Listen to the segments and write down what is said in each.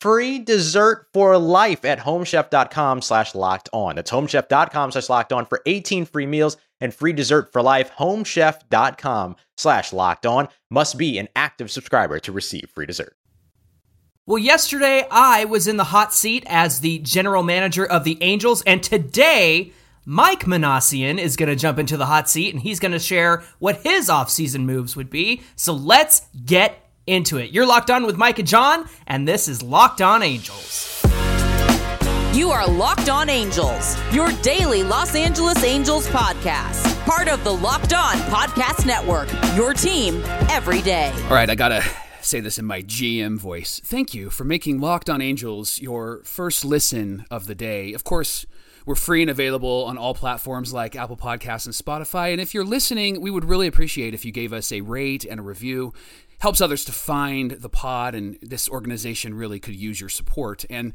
free dessert for life at homechef.com slash locked on. That's homechef.com slash locked on for 18 free meals and free dessert for life. Homechef.com slash locked on must be an active subscriber to receive free dessert. Well, yesterday I was in the hot seat as the general manager of the Angels, and today Mike Minasian is going to jump into the hot seat and he's going to share what his offseason moves would be. So let's get into it. You're locked on with Mike and John, and this is Locked On Angels. You are Locked On Angels, your daily Los Angeles Angels podcast. Part of the Locked On Podcast Network, your team every day. All right, I got to say this in my GM voice. Thank you for making Locked On Angels your first listen of the day. Of course, we're free and available on all platforms like Apple Podcasts and Spotify. And if you're listening, we would really appreciate if you gave us a rate and a review helps others to find the pod, and this organization really could use your support. And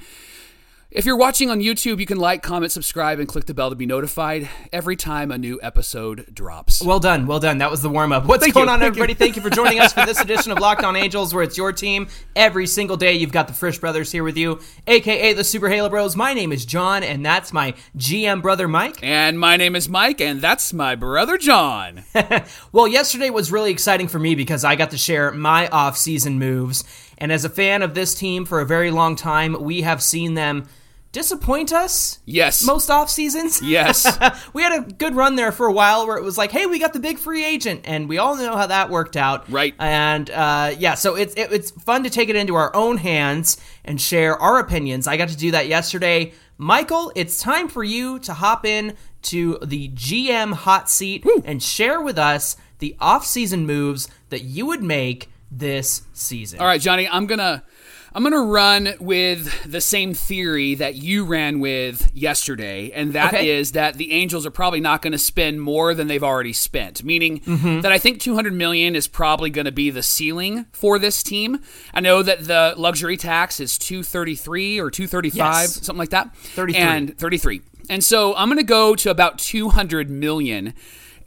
if you're watching on YouTube, you can like, comment, subscribe, and click the bell to be notified every time a new episode drops. Well done, well done. That was the warm up. What's Thank going you, on, thank everybody? you. Thank you for joining us for this edition of Locked On Angels, where it's your team every single day. You've got the Frisch Brothers here with you, aka the Super Halo Bros. My name is John, and that's my GM brother Mike. And my name is Mike, and that's my brother John. Well, yesterday was really exciting for me because I got to share my off-season moves. And as a fan of this team for a very long time, we have seen them disappoint us. Yes. Most off seasons. Yes. we had a good run there for a while where it was like, hey, we got the big free agent, and we all know how that worked out. Right. And uh, yeah, so it's it, it's fun to take it into our own hands and share our opinions. I got to do that yesterday. Michael, it's time for you to hop in to the GM hot seat and share with us the off-season moves that you would make this season. All right, Johnny, I'm gonna I'm gonna run with the same theory that you ran with yesterday, and that is Okay. that the Angels are probably not going to spend more than they've already spent. Meaning Mm-hmm. that I think 200 million is probably going to be the ceiling for this team. I know that the luxury tax is 233 or 235, Yes. something like that. 33. And 33. And so I'm going to go to about 200 million.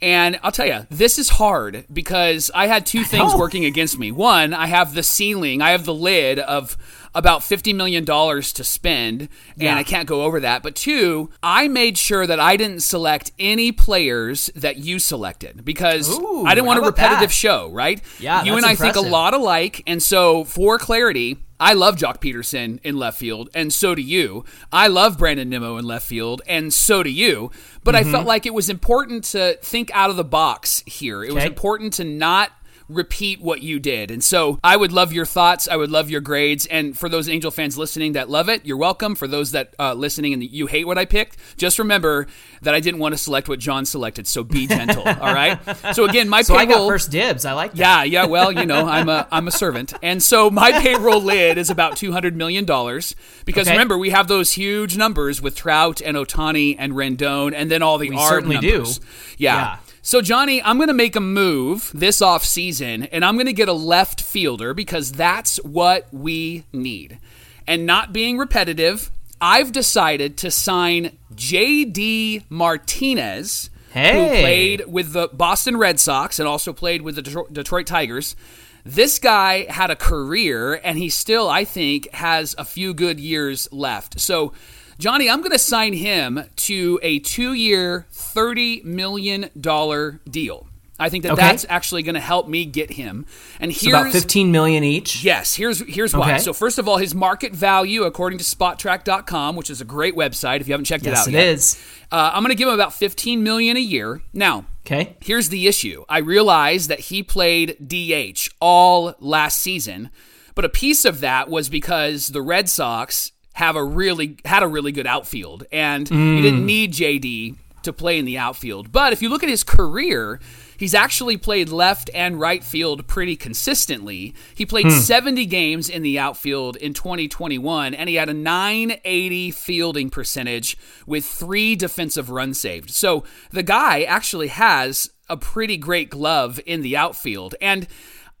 And I'll tell you, this is hard because I had two things working against me. One, I have the ceiling, I have the lid of about $50 million to spend, and Yeah. I can't go over that. But two, I made sure that I didn't select any players that you selected because Ooh, I didn't want a repetitive that? show, right? Yeah, You and I think a lot alike. And so, for clarity, I love Joc Pederson in left field, and so do you. I love Brandon Nimmo in left field, and so do you. But Mm-hmm. I felt like it was important to think out of the box here. It was important to not repeat what you did. And so I would love your thoughts. I would love your grades. And for those Angel fans listening that love it, you're welcome. For those that uh, listening and you hate what I picked, just remember that I didn't want to select what John selected. So be gentle. all right. So again, my So I got payroll. first dibs. I like that. Yeah, yeah. Well, you know, I'm a I'm a servant, and so my payroll lid is about two hundred million dollars. Because Okay. remember, we have those huge numbers with Trout and Ohtani and Rendon, and then all the We ARB certainly do. Yeah. Yeah. So Johnny, I'm going to make a move this off season, and I'm going to get a left fielder because that's what we need. And not being repetitive, I've decided to sign J.D. Martinez who played with the Boston Red Sox and also played with the Detroit Tigers. This guy had a career, and he still, I think, has a few good years left. So, Johnny, I'm going to sign him to a two year, $30 million deal. I think that Okay. that's actually going to help me get him. And here's about 15 million each. Yes, here's here's why. Okay. So first of all, his market value, according to Spotrac.com, which is a great website if you haven't checked it Yes, out it yet, is. Uh, I'm going to give him about 15 million a year. Now, Okay. here's the issue. I realize that he played DH all last season, but a piece of that was because the Red Sox have a really had a really good outfield, and you mm. didn't need JD to play in the outfield. But if you look at his career, he's actually played left and right field pretty consistently. He played hmm. 70 games in the outfield in 2021, and he had a 980 fielding percentage with three defensive runs saved. So the guy actually has a pretty great glove in the outfield. And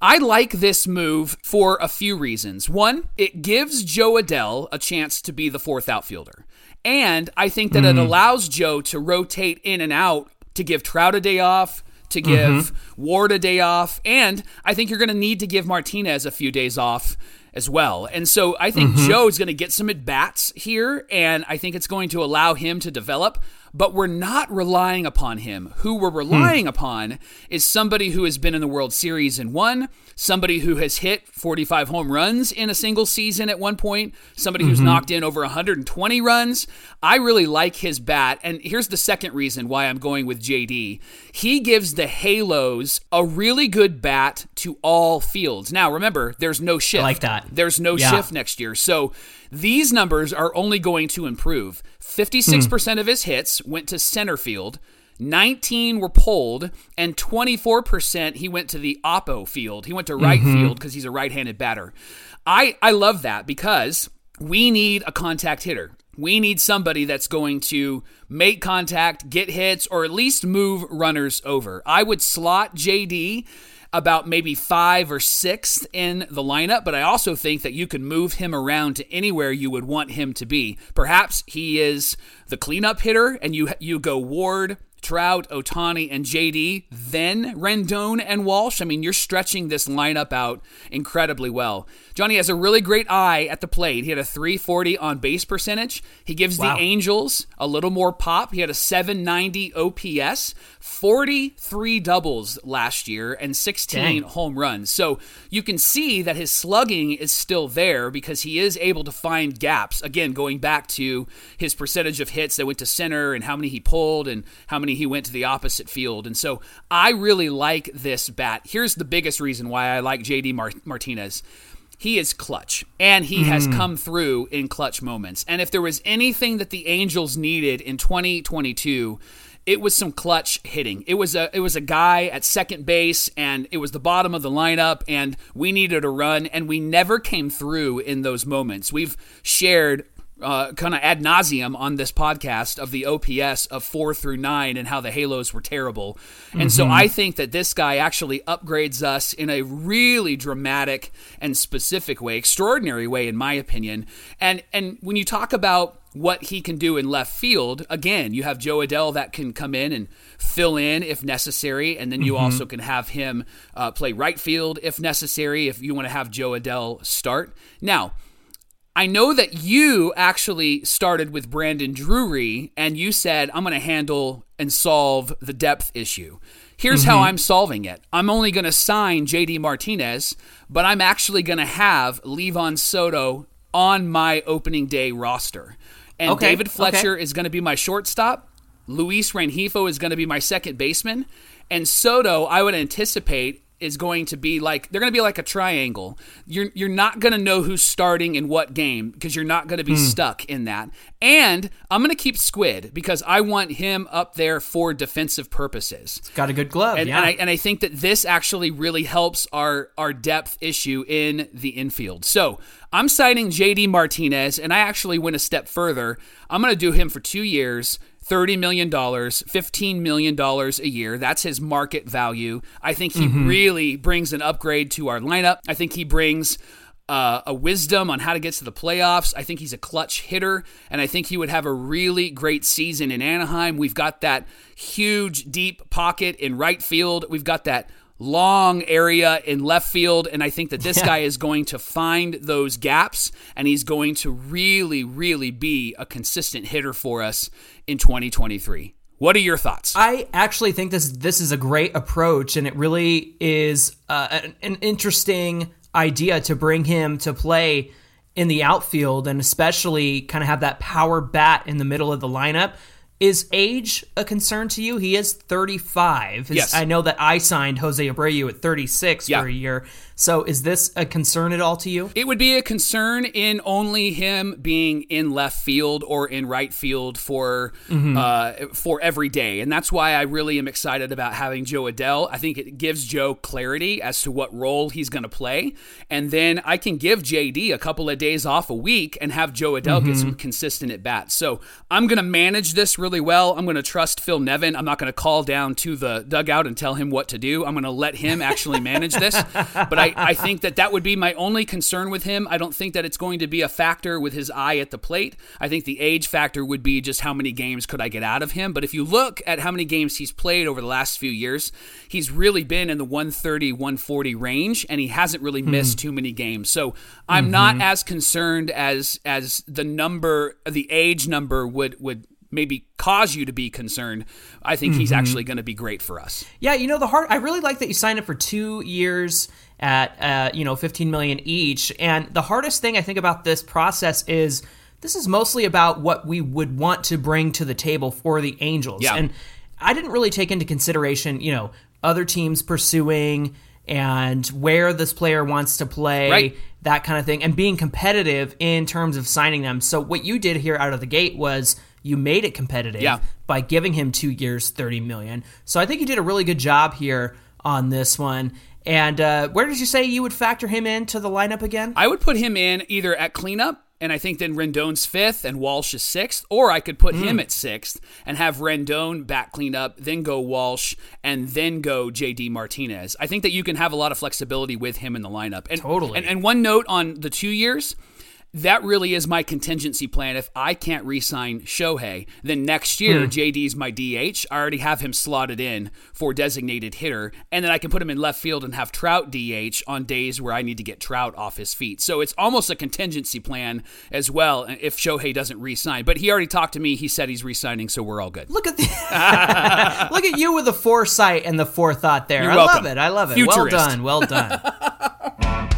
I like this move for a few reasons. One, it gives Jo Adell a chance to be the fourth outfielder. And I think that it mm. allows Jo to rotate in and out to give Trout a day off, to give mm-hmm. Ward a day off, and I think you're going to need to give Martinez a few days off as well. And so I think mm-hmm. Jo is going to get some at bats here, and I think it's going to allow him to develop. But we're not relying upon him. Who we're hmm. relying upon is somebody who has been in the World Series and won, somebody who has hit 45 home runs in a single season at one point, somebody who's mm-hmm. knocked in over 120 runs. I really like his bat. And here's the second reason why I'm going with JD. He gives the Halos a really good bat to all fields. Now, remember, there's no shift. I like that. There's no Yeah. shift next year. So these numbers are only going to improve. 56% of his hits went to center field. 19 were pulled, and 24% he went to the oppo field. He went to right mm-hmm. field because he's a right handed batter. I, I love that because we need a contact hitter. We need somebody that's going to make contact, get hits, or at least move runners over. I would slot JD about maybe five or sixth in the lineup, but I also think that you can move him around to anywhere you would want him to be. Perhaps he is the cleanup hitter, and you you go Ward, Trout, Ohtani, and JD, then Rendon and Walsh. I mean, you're stretching this lineup out incredibly well. Johnny has a really great eye at the plate. He had a 340 on base percentage. He gives Wow. the Angels a little more pop. He had a 790 OPS, 43 doubles last year, and 16 Dang. home runs. So you can see that his slugging is still there because he is able to find gaps. Again, going back to his percentage of hits that went to center and how many he pulled and how many he went to the opposite field. And so I really like this bat. Here's the biggest reason why I like JD Mar- Martinez. He is clutch, and he has mm. come through in clutch moments. And if there was anything that the Angels needed in 2022, it was some clutch hitting. It was a it was a guy at second base, and it was the bottom of the lineup, and we needed a run, and we never came through in those moments. We've shared uh, kind of ad nauseum on this podcast of the OPS of four through nine and how the Halos were terrible. And so I think that this guy actually upgrades us in a really dramatic and specific way, extraordinary way, in my opinion. And and when you talk about what he can do in left field, again, you have Jo Adell that can come in and fill in if necessary, and then you also can have him uh, play right field if necessary, if you want to have Jo Adell start. Now, I know that you actually started with Brandon Drury and you said, I'm going to handle and solve the depth issue. Here's how mm-hmm. I'm solving it I'm only going to sign JD Martinez, but I'm actually going to have Livan Soto on my opening day roster. And Okay, David Fletcher is going to be my shortstop. Luis Rengifo is going to be my second baseman. And Soto, I would anticipate, is going to be like they're going to be like a triangle. You're you're not going to know who's starting in what game because you're not going to be hmm. stuck in that. And I'm going to keep Squid because I want him up there for defensive purposes. Got a good glove. And, yeah. and, I, and I think that this actually really helps our our depth issue in the infield. So I'm signing JD Martinez, and I actually went a step further. I'm going to do him for two years. $30 million, $15 million a year. That's his market value. I think he really brings an upgrade to our lineup. I think he brings uh, a wisdom on how to get to the playoffs. I think he's a clutch hitter, and I think he would have a really great season in Anaheim. We've got that huge, deep pocket in right field. We've got that long area in left field, and I think that this guy is going to find those gaps, and he's going to really, really be a consistent hitter for us in 2023. What are your thoughts? I actually think this this is a great approach, and it really is uh, an, an interesting idea to bring him to play in the outfield, and especially kind of have that power bat in the middle of the lineup. Is age a concern to you? He is 35. His- Yes. I know that I signed Jose Abreu at 36 Yeah. for a year. So is this a concern at all to you? It would be a concern in only him being in left field or in right field for uh, for every day, and that's why I really am excited about having Jo Adell. I think it gives Jo clarity as to what role he's going to play, and then I can give JD a couple of days off a week and have Jo Adell get some consistent at bats. So I'm going to manage this really well. I'm going to trust Phil Nevin. I'm not going to call down to the dugout and tell him what to do. I'm going to let him actually manage this, but I, I think that that would be my only concern with him. I don't think that it's going to be a factor with his eye at the plate. I think the age factor would be just how many games could I get out of him. But if you look at how many games he's played over the last few years, he's really been in the 130, 140 range, and he hasn't really hmm. missed too many games. So I'm mm-hmm. not as concerned as as the number, the age number would would maybe cause you to be concerned. I think he's mm-hmm. actually going to be great for us. Yeah, you know the hard. I really like that you signed up for two years at uh, you know 15 million each. And the hardest thing I think about this process is this is mostly about what we would want to bring to the table for the Angels. Yeah. And I didn't really take into consideration, you know, other teams pursuing and where this player wants to play, Right. that kind of thing, and being competitive in terms of signing them. So what you did here out of the gate was you made it competitive Yeah. by giving him two years, thirty million. So I think you did a really good job here on this one. And uh, where did you say you would factor him into the lineup again? I would put him in either at cleanup, and I think then Rendon's fifth and Walsh is sixth, or I could put Hmm. him at sixth and have Rendon back cleanup, then go Walsh, and then go JD Martinez. I think that you can have a lot of flexibility with him in the lineup. And, Totally. And, and one note on the two years. That really is my contingency plan. If I can't re-sign Shohei, then next year Hmm. JD's my DH. I already have him slotted in for designated hitter, and then I can put him in left field and have Trout DH on days where I need to get Trout off his feet. So it's almost a contingency plan as well if Shohei doesn't re-sign. But he already talked to me. He said he's re-signing, so we're all good. Look at the look at you with the foresight and the forethought there. You're I welcome. love it. I love it. Futurist. Well done. Well done.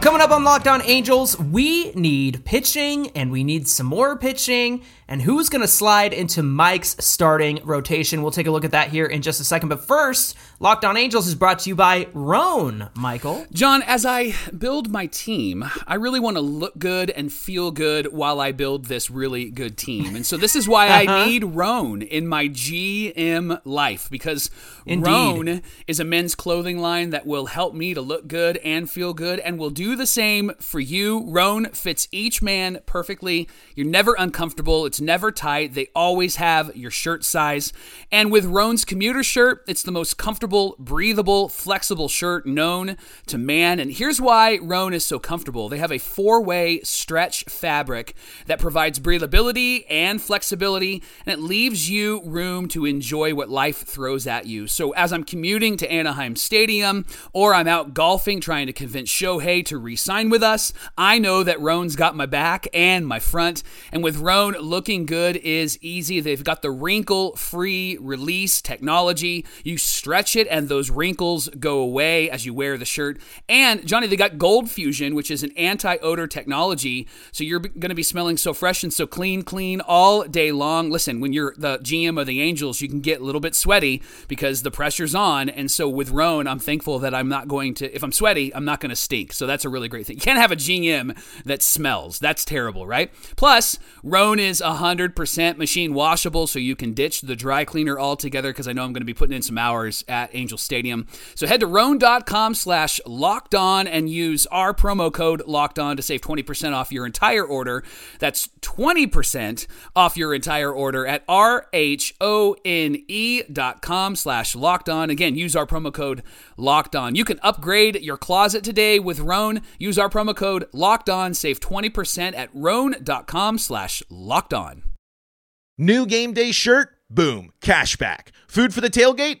Coming up on Locked On Angels, we need pitching and we need some more pitching. And who's going to slide into Mike's starting rotation? We'll take a look at that here in just a second. But first, Locked On Angels is brought to you by Rhone, Michael. John, as I build my team, I really want to look good and feel good while I build this really good team. And so this is why I uh-huh. need Rhone in my GM life because Indeed. Rhone is a men's clothing line that will help me to look good and feel good and will do the same for you. Rhone fits each man perfectly. You're never uncomfortable. It's never tight. They always have your shirt size. And with Rhone's commuter shirt, it's the most comfortable, breathable, flexible shirt known to man. And here's why Rhone is so comfortable. They have a four-way stretch fabric that provides breathability and flexibility, and it leaves you room to enjoy what life throws at you. So as I'm commuting to Anaheim Stadium or I'm out golfing trying to convince Shohei to re sign with us. I know that Rhone's got my back and my front. And with Rhone, looking good is easy. They've got the wrinkle free release technology. You stretch it, and those wrinkles go away as you wear the shirt. And Johnny, they got Gold Fusion, which is an anti odor technology. So you're going to be smelling so fresh and so clean, clean all day long. Listen, when you're the GM of the Angels, you can get a little bit sweaty because the pressure's on. And so with Rhone, I'm thankful that I'm not going to, if I'm sweaty, I'm not going to stink. So that's a really great thing. You can't have a GM that smells. That's terrible, right? Plus, Rhone is 100% machine washable, so you can ditch the dry cleaner altogether because I know I'm going to be putting in some hours at Angel Stadium. So head to Rhone.com slash locked on and use our promo code locked on to save 20% off your entire order. That's 20% off your entire order at R-H-O-N-E dot com slash locked on. Again, use our promo code locked on. You can upgrade your closet today with Rhone. Use our promo code locked on. Save 20% at Rhone.com slash locked on. New game day shirt? Boom. Cashback. Food for the tailgate?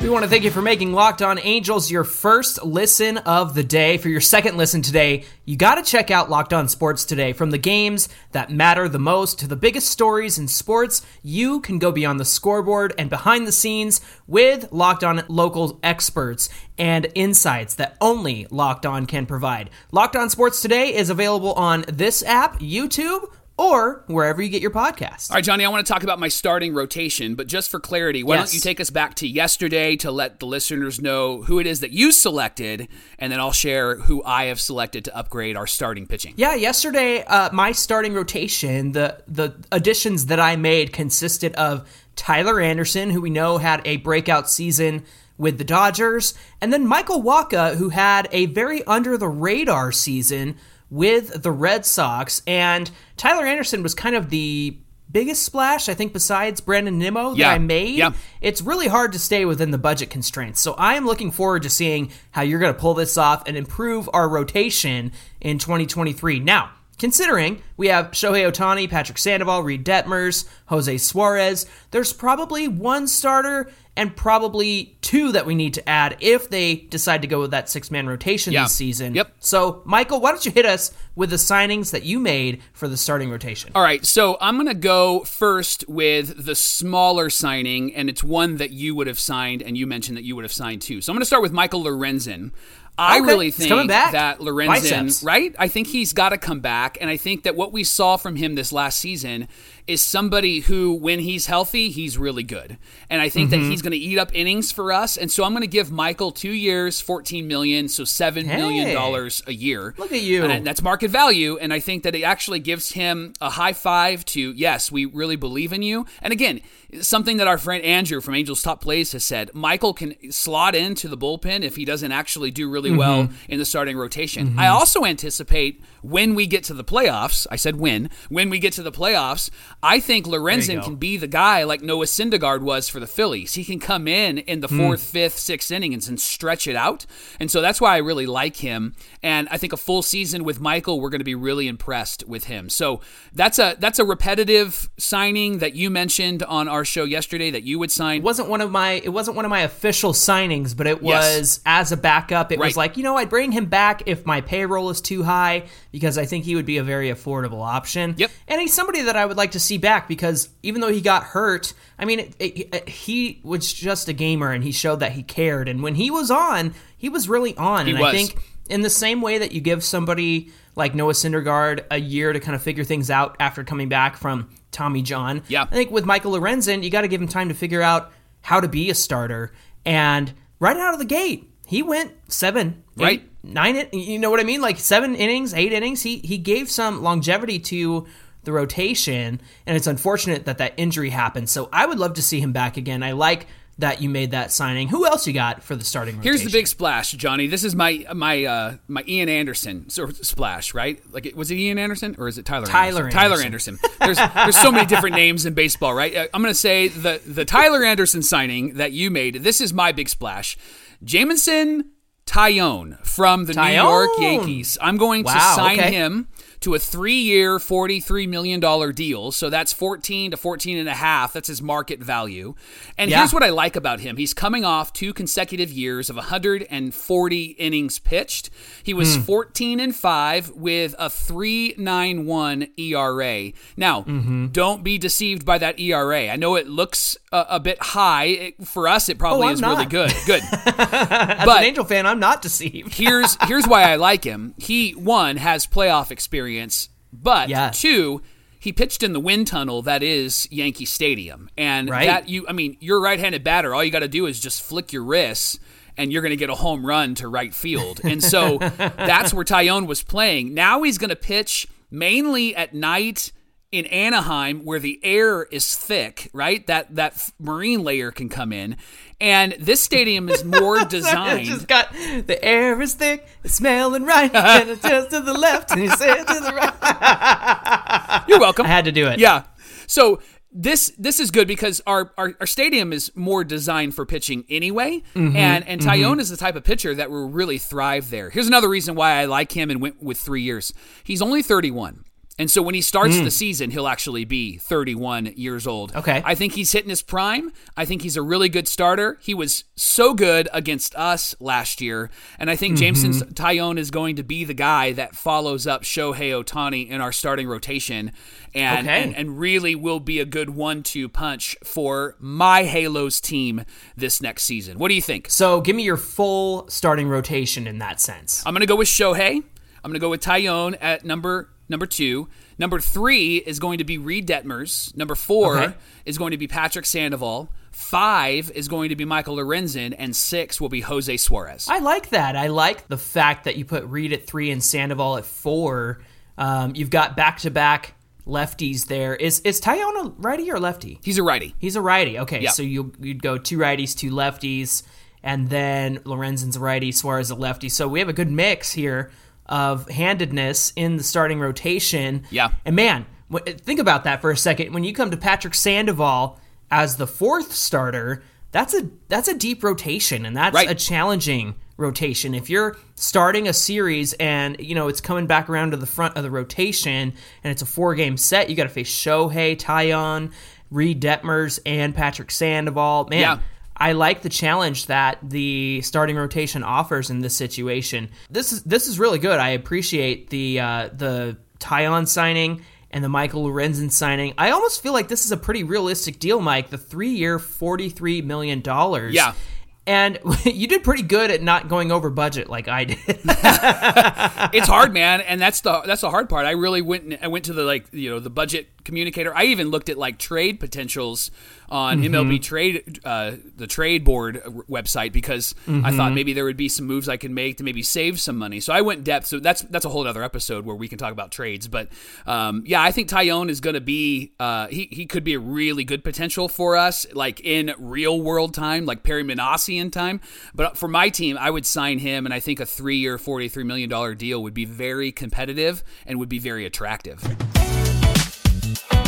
We want to thank you for making Locked On Angels your first listen of the day. For your second listen today, you got to check out Locked On Sports today. From the games that matter the most to the biggest stories in sports, you can go beyond the scoreboard and behind the scenes with Locked On local experts and insights that only Locked On can provide. Locked On Sports today is available on this app, YouTube, or wherever you get your podcast. All right, Johnny, I want to talk about my starting rotation, but just for clarity, why Yes. don't you take us back to yesterday to let the listeners know who it is that you selected, and then I'll share who I have selected to upgrade our starting pitching. Yeah, yesterday uh, my starting rotation, the the additions that I made consisted of Tyler Anderson, who we know had a breakout season with the Dodgers, and then Michael Wacha, who had a very under the radar season with the Red Sox, and Tyler Anderson was kind of the biggest splash I think besides Brandon Nimmo that Yeah, I made. yeah. It's really hard to stay within the budget constraints. So I am looking forward to seeing how you're going to pull this off and improve our rotation in 2023. Now, considering we have Shohei Ohtani, Patrick Sandoval, Reid Detmers, Jose Suarez, there's probably one starter and probably two that we need to add if they decide to go with that six man rotation Yeah. this season. Yep. So, Michael, why don't you hit us with the signings that you made for the starting rotation? All right, so I'm going to go first with the smaller signing, and it's one that you would have signed, and you mentioned that you would have signed too. So I'm going to start with Michael Lorenzen. I Okay, really think that Lorenzen, Biceps. right? I think he's got to come back, and I think that what we saw from him this last season is somebody who, when he's healthy, he's really good, and I think Mm-hmm. that he's going to eat up innings for us. And so I'm going to give Michael two years, fourteen million, so seven million Hey. dollars a year. Look at you. And that's market value, and I think that it actually gives him a high five to yes, we really believe in you. And again, something that our friend Andrew from Angels Top Plays has said: Michael can slot into the bullpen if he doesn't actually do really well Mm-hmm. in the starting rotation. I also anticipate when we get to the playoffs. I said when. When we get to the playoffs, I think Lorenzen can be the guy like Noah Syndergaard was for the Phillies. He can come in in the hmm. fourth, fifth, sixth innings and stretch it out. And so that's why I really like him. And I think a full season with Michael, we're going to be really impressed with him. So that's a that's a repetitive signing that you mentioned on our show yesterday that you would sign. It wasn't one of my it wasn't one of my official signings, but it Yes. was as a backup. It Right. was like, you know, I'd bring him back if my payroll is too high because I think he would be a very affordable option. Yep. And he's somebody that I would like to see back because even though he got hurt, I mean, it, it, it- he was just a gamer and he showed that he cared. And when he was on, he was really on. He and was. I think in the same way that you give somebody like Noah Syndergaard a year to kind of figure things out after coming back from Tommy John. Yeah. I think with Michael Lorenzen, you got to give him time to figure out how to be a starter. And right out of the gate, he went seven, eight, Right. nine. You know what I mean? Like seven innings, eight innings. He he gave some longevity to the rotation, and it's unfortunate that that injury happened. So I would love to see him back again. I like that you made that signing. Who else you got for the starting rotation? Here's the big splash, Johnny. This is my my uh, my Ian Anderson sort of splash, right? Like, was it Ian Anderson or is it Tyler? Tyler Anderson? Tyler Anderson. There's there's so many different names in baseball, right? Uh, I'm gonna say the the Tyler Anderson signing that you made. This is my big splash. Jameson Taillon from the New York Yankees. I'm going to sign okay. him to a three-year, $43 million deal. So that's 14 to 14 and a half. That's his market value. And Yeah. here's what I like about him. He's coming off two consecutive years of 140 innings pitched. He was Hmm. 14 and 5 with a 3.91 ERA. Now, Mm-hmm. don't be deceived by that ERA. I know it looks a, a bit high. It- for us, it probably Oh, is really good. Good. As but- an Angel fan, I'm not deceived. here's here's why I like him. He one has playoff experience, but Yes. two, he pitched in the wind tunnel that is Yankee Stadium, and Right. that you I mean, you're a right-handed batter. All you got to do is just flick your wrists. And you're going to get a home run to right field. And so that's where Taillon was playing. Now he's going to pitch mainly at night in Anaheim where the air is thick, right? That that marine layer can come in. And this stadium is more It's designed just got the air is thick, it's smelling right, and it turns to the left, and you say it to the right. You're welcome. I had to do it. Yeah. So this this is good because our, our, our stadium is more designed for pitching anyway, Mm-hmm. and and Taillon is the type of pitcher that will really thrive there. Here's another reason why I like him and went with three years. He's only 31. And so when he starts the season, he'll actually be 31 years old. Mm. Okay. I think he's hitting his prime. I think he's a really good starter. He was so good against us last year. And I think Mm-hmm. Jameson Taillon is going to be the guy that follows up Shohei Ohtani in our starting rotation and, Okay. and, and really will be a good one two punch for my Halos team this next season. What do you think? So give me your full starting rotation in that sense. I'm going to go with Shohei. I'm going to go with Taillon at number number two. Number three is going to be Reid Detmers. Number four Okay. is going to be Patrick Sandoval. Five is going to be Michael Lorenzen, and six will be Jose Suarez. I like that. I like the fact that you put Reid at three and Sandoval at four. Um, you've got back to back lefties there. Is is Taillon a righty or lefty? He's a righty. He's a righty. Okay, Yeah. so you you'd go two righties, two lefties, and then Lorenzen's a righty, Suarez a lefty. So we have a good mix here of handedness in the starting rotation. Yeah. And man, think about that for a second. When you come to Patrick Sandoval as the fourth starter, that's a that's a deep rotation, and that's Right. a challenging rotation. If you're starting a series and you know it's coming back around to the front of the rotation and it's a four game set, you got to face Shohei, Taillon, Reid Detmers, and Patrick Sandoval. Man, Yeah. I like the challenge that the starting rotation offers in this situation. This is this is really good. I appreciate the uh, the Taillon signing and the Michael Lorenzen signing. I almost feel like this is a pretty realistic deal, Mike. The three year, forty three million dollars. Yeah. And you did pretty good at not going over budget like I did. it's hard, man, and that's the that's the hard part. I really went I went to the like you know the budget communicator. I even looked at like trade potentials on Mm-hmm. MLB trade uh, the trade board website because I Mm-hmm. thought maybe there would be some moves I could make to maybe save some money. So I went in depth. So that's that's a whole other episode where we can talk about trades. But um, yeah, I think Taillon is going to be uh, he he could be a really good potential for us, like in real world time, like Perry Minasian time. But for my team, I would sign him, and I think a three year, forty three million dollar deal would be very competitive and would be very attractive. Bye.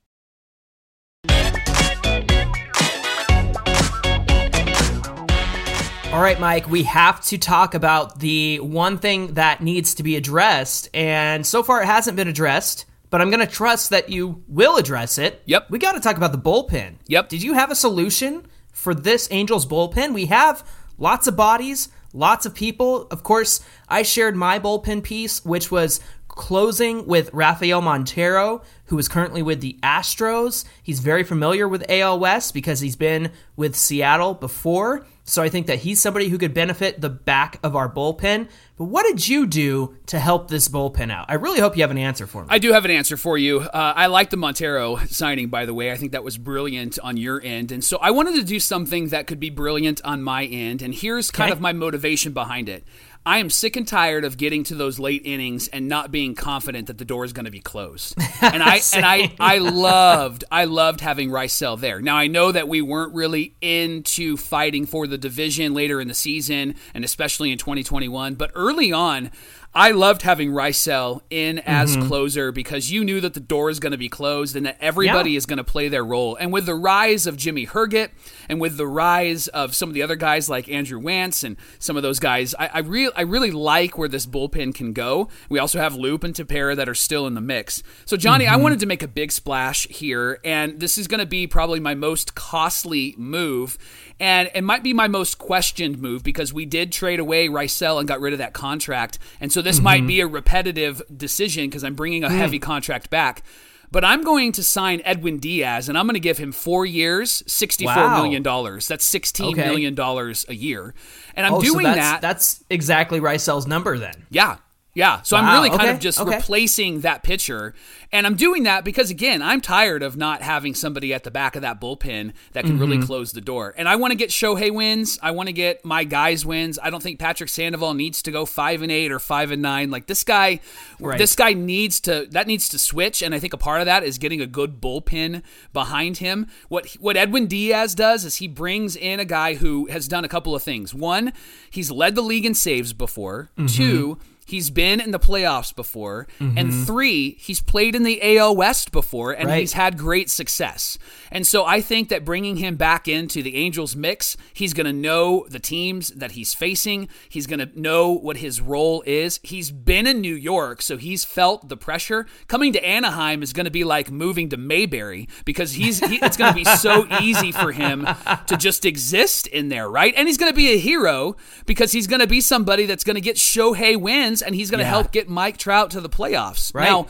All right, Mike, we have to talk about the one thing that needs to be addressed. And so far, it hasn't been addressed, but I'm going to trust that you will address it. Yep. We got to talk about the bullpen. Yep. Did you have a solution for this Angels bullpen? We have lots of bodies, lots of people. Of course, I shared my bullpen piece, which was closing with Rafael Montero, who is currently with the Astros. He's very familiar with AL West because he's been with Seattle before. So I think that he's somebody who could benefit the back of our bullpen. But what did you do to help this bullpen out? I really hope you have an answer for me. I do have an answer for you. Uh, I like the Montero signing, by the way. I think that was brilliant on your end. And so I wanted to do something that could be brilliant on my end. And here's kind Okay. of my motivation behind it. I am sick and tired of getting to those late innings and not being confident that the door is going to be closed. And I and I I loved I loved having Raisel there. Now I know that we weren't really into fighting for the division later in the season and especially in 2021, but early on I loved having Raisel in as mm-hmm. closer because you knew that the door is going to be closed and that everybody Yeah. is going to play their role. And with the rise of Jimmy Herget and with the rise of some of the other guys like Andrew Wantz and some of those guys, I, I really I really like where this bullpen can go. We also have Loup and Tepera that are still in the mix. So Johnny, I mm-hmm. wanted to make a big splash here, and this is going to be probably my most costly move. And it might be my most questioned move because we did trade away Raisel and got rid of that contract. And so this might mm-hmm. be a repetitive decision because I'm bringing a mm. heavy contract back. But I'm going to sign Edwin Diaz and I'm going to give him four years, sixty-four Wow. million dollars. That's sixteen Okay. million dollars a year. And I'm Oh, so doing that's, that. That's exactly Raisel's number then. Yeah. Yeah. So I'm really kind okay, of just okay. replacing that pitcher. And I'm doing that because, again, I'm tired of not having somebody at the back of that bullpen that can Mm-hmm. really close the door. And I want to get Shohei wins. I want to get my guys wins. I don't think Patrick Sandoval needs to go five and eight or five and nine. Like this guy, Right. this guy needs to, that needs to switch. And I think a part of that is getting a good bullpen behind him. What, what Edwin Diaz does is he brings in a guy who has done a couple of things. One, he's led the league in saves before. Mm-hmm. Two, He's been in the playoffs before. And mm-hmm. three, he's played in the AL West before and Right. he's had great success. And so I think that bringing him back into the Angels mix, he's going to know the teams that he's facing. He's going to know what his role is. He's been in New York, so he's felt the pressure. Coming to Anaheim is going to be like moving to Mayberry because he's he, it's going to be so easy for him to just exist in there, right? And he's going to be a hero because he's going to be somebody that's going to get Shohei wins and he's going to Yeah. help get Mike Trout to the playoffs. Right. Now,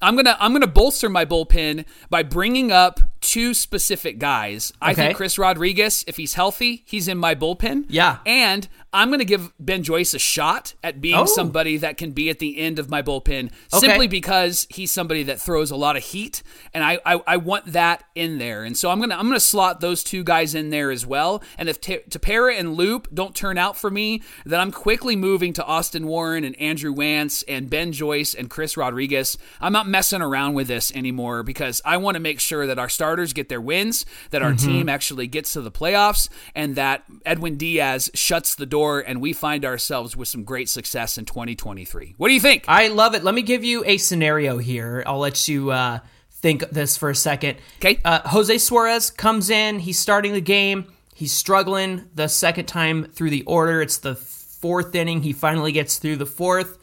I'm gonna I'm gonna bolster my bullpen by bringing up two specific guys. I Okay. think Chris Rodriguez, if he's healthy, he's in my bullpen. Yeah. and I'm gonna give Ben Joyce a shot at being Oh. somebody that can be at the end of my bullpen, Okay. simply because he's somebody that throws a lot of heat, and I, I I want that in there. And so I'm gonna I'm gonna slot those two guys in there as well. And if Tepera and Loup don't turn out for me, then I'm quickly moving to Austin Warren and Andrew Wantz and Ben Joyce and Chris Rodriguez. I'm not messing around with this anymore because I want to make sure that our starters get their wins, that our team actually gets to the playoffs, and that Edwin Diaz shuts the door and we find ourselves with some great success in 2023. What do you think? I love it. Let me give you a scenario here. I'll let you uh, think this for a second. 'Kay. Uh, Jose Suarez comes in. He's starting the game. He's struggling the second time through the order. It's the fourth inning. He finally gets through the fourth.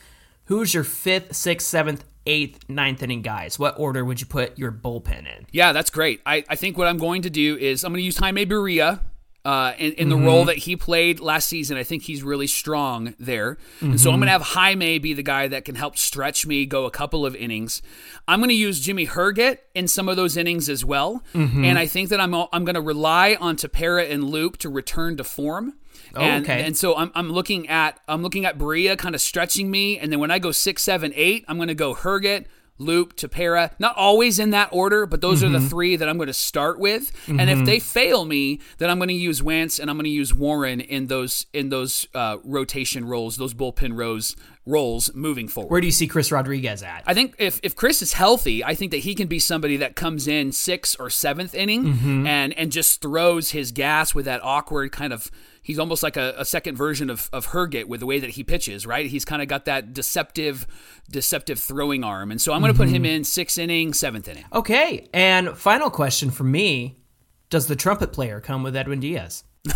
Who's your fifth, sixth, seventh, eighth, ninth inning guys? What order would you put your bullpen in? Yeah, that's great. I, I think what I'm going to do is I'm going to use Jaime Barría uh, in, in the role mm-hmm. that he played last season. I think he's really strong there. And so I'm mm-hmm. going to have Jaime be the guy that can help stretch me, go a couple of innings. I'm going to use Jimmy Herget in some of those innings as well. Mm-hmm. And I think that I'm, I'm going to rely on Tepera and Loup to return to form. And, okay. and so I'm, I'm looking at I'm looking at Barría kind of stretching me, and then when I go six, seven, eight, I'm going to go Herget, Loup, Tepera. Not always in that order, but those are the three that I'm going to start with. And if they fail me, then I'm going to use Wantz and I'm going to use Warren in those in those uh, rotation roles, those bullpen rows roles moving forward. Where do you see Chris Rodriguez at? I think if, if Chris is healthy, I think that he can be somebody that comes in sixth or seventh inning mm-hmm. and and just throws his gas with that awkward kind of. He's almost like a, a second version of, of Herget with the way that he pitches, right? He's kind of got that deceptive, deceptive throwing arm, and so I'm going to put him mm-hmm. in sixth inning, seventh inning. Okay. And final question for me Does the trumpet player come with Edwin Diaz?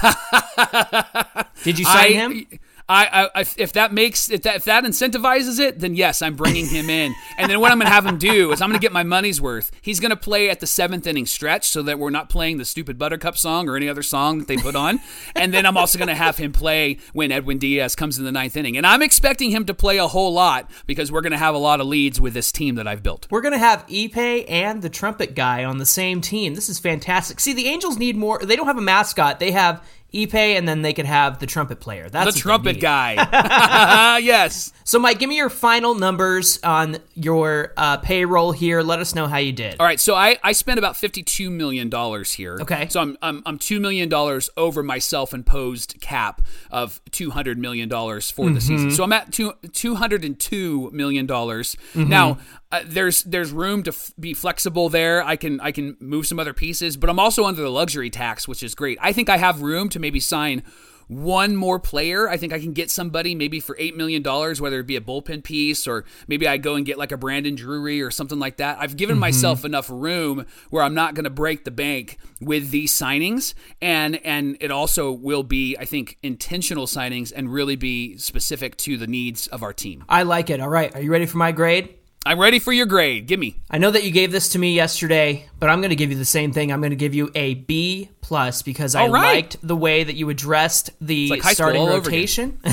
Did you sign I, him? I, I if that makes if that if that incentivizes it, then yes, I'm bringing him in. and then what I'm going to have him do is I'm going to get my money's worth. He's going to play at the seventh inning stretch, so that we're not playing the stupid Buttercup song or any other song that they put on. and then I'm also going to have him play when Edwin Diaz comes in the ninth inning, and I'm expecting him to play a whole lot because we're going to have a lot of leads with this team that I've built. We're going to have Ipe and the trumpet guy on the same team. This is fantastic. See, the Angels need more. They don't have a mascot. They have Ipe, and then they could have the trumpet player. That's the trumpet guy. yes. So, Mike, give me your final numbers on your uh, payroll here. Let us know how you did. All right. So I, I spent about $52 million here. Okay. So I'm, I'm, I'm $2 million over my self imposed cap of $200 million for Mm-hmm. the season. So I'm at two, $202 million. Mm-hmm. Now, uh, there's there's room to f- be flexible there. I can I can move some other pieces, but I'm also under the luxury tax, which is great. I think I have room to maybe sign one more player. I think I can get somebody maybe for eight million dollars, whether it be a bullpen piece or maybe I go and get like a Brandon Drury or something like that. I've given mm-hmm. myself enough room where I'm not going to break the bank with these signings, and and it also will be I think intentional signings and really be specific to the needs of our team. I like it. All right. Are you ready for my grade? I'm ready for your grade. Give me. I know that you gave this to me yesterday, but I'm going to give you the same thing. I'm going to give you a B plus because I right. liked the way that you addressed the like starting all over again. rotation.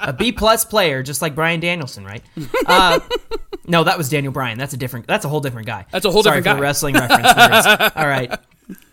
a B plus player, just like Bryan Danielson, right? Uh, no, that was Daniel Bryan. That's a different. That's a whole different guy. That's a whole Sorry different guy. wrestling reference. All right.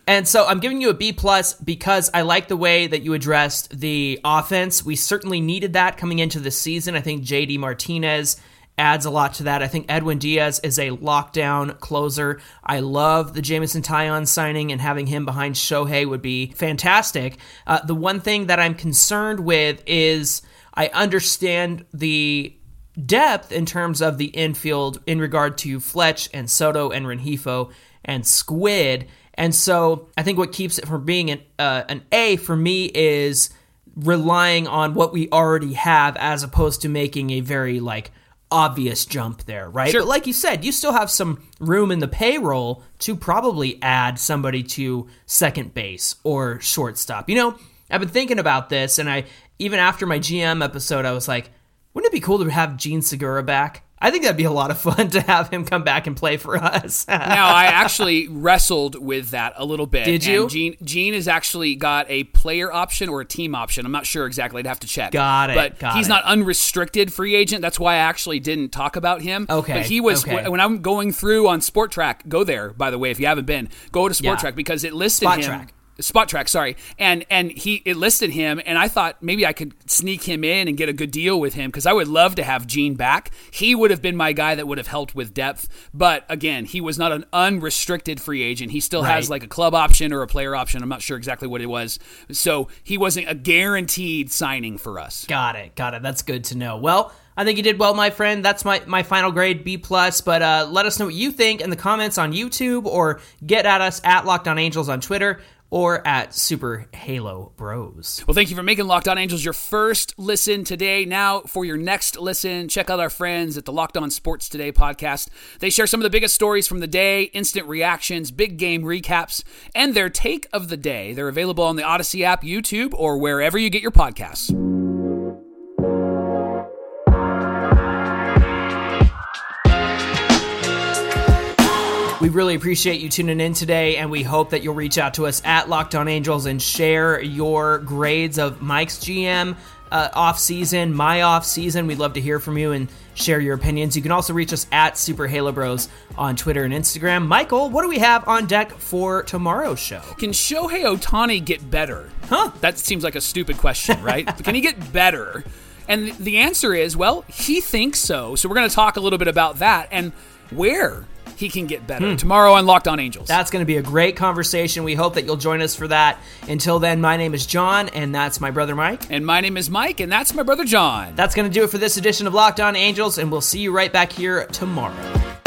And so I'm giving you a B plus because I like the way that you addressed the offense. We certainly needed that coming into the season. I think JD Martinez adds a lot to that. I think Edwin Diaz is a lockdown closer. I love the Jameson Taillon signing and having him behind Shohei would be fantastic. Uh, the one thing that I'm concerned with is I understand the depth in terms of the infield in regard to Fletch and Soto and Rengifo and Squid. And so I think what keeps it from being an, uh, an A for me is relying on what we already have as opposed to making a very like obvious jump there, right? Sure. But like you said, you still have some room in the payroll to probably add somebody to second base or shortstop. You know, I've been thinking about this and I even after my GM episode I was like, wouldn't it be cool to have Jean Segura back? I think that'd be a lot of fun to have him come back and play for us. now I actually wrestled with that a little bit. Did you? And Jean Jean has actually got a player option or a team option. I'm not sure exactly. I'd have to check. Got it, But got he's it. not unrestricted free agent. That's why I actually didn't talk about him. Okay, But he was okay. when I'm going through on Sport Track. Go there, by the way, if you haven't been. Go to Sport Yeah. Track because it listed Spot him. Track. Spotrac, sorry, and and he it listed him, and I thought maybe I could sneak him in and get a good deal with him because I would love to have Jean back. He would have been my guy that would have helped with depth, but again, he was not an unrestricted free agent. He still has like a club option or a player option. I'm not sure exactly what it was, so he wasn't a guaranteed signing for us. Got it. Got it. That's good to know. Well, I think you did well, my friend. That's my, my final grade, B plus. But uh, let us know what you think in the comments on YouTube, or get at us at Locked On Angels on Twitter, or at Super Halo Bros. Well, thank you for making Locked On Angels your first listen today. Now, for your next listen, check out our friends at the Locked On Sports Today podcast. They share some of the biggest stories from the day, instant reactions, big game recaps, and their take of the day. They're available on the Odyssey app, YouTube, or wherever you get your podcasts. We really appreciate you tuning in today, and we hope that you'll reach out to us at Locked On Angels and share your grades of Mike's GM uh, off season, my off season. We'd love to hear from you and share your opinions. You can also reach us at Super Halo Bros on Twitter and Instagram. Michael, what do we have on deck for tomorrow's show? Can Shohei Ohtani get better? Huh? That seems like a stupid question, right? Can he get better? And the answer is, well, he thinks so. So we're going to talk a little bit about that and where he can get better hmm. tomorrow on Locked On Angels. That's going to be a great conversation. We hope that you'll join us for that. Until then, my name is John, and that's my brother Mike. and my name is Mike, and that's my brother John. That's going to do it for this edition of Locked On Angels, and we'll see you right back here tomorrow.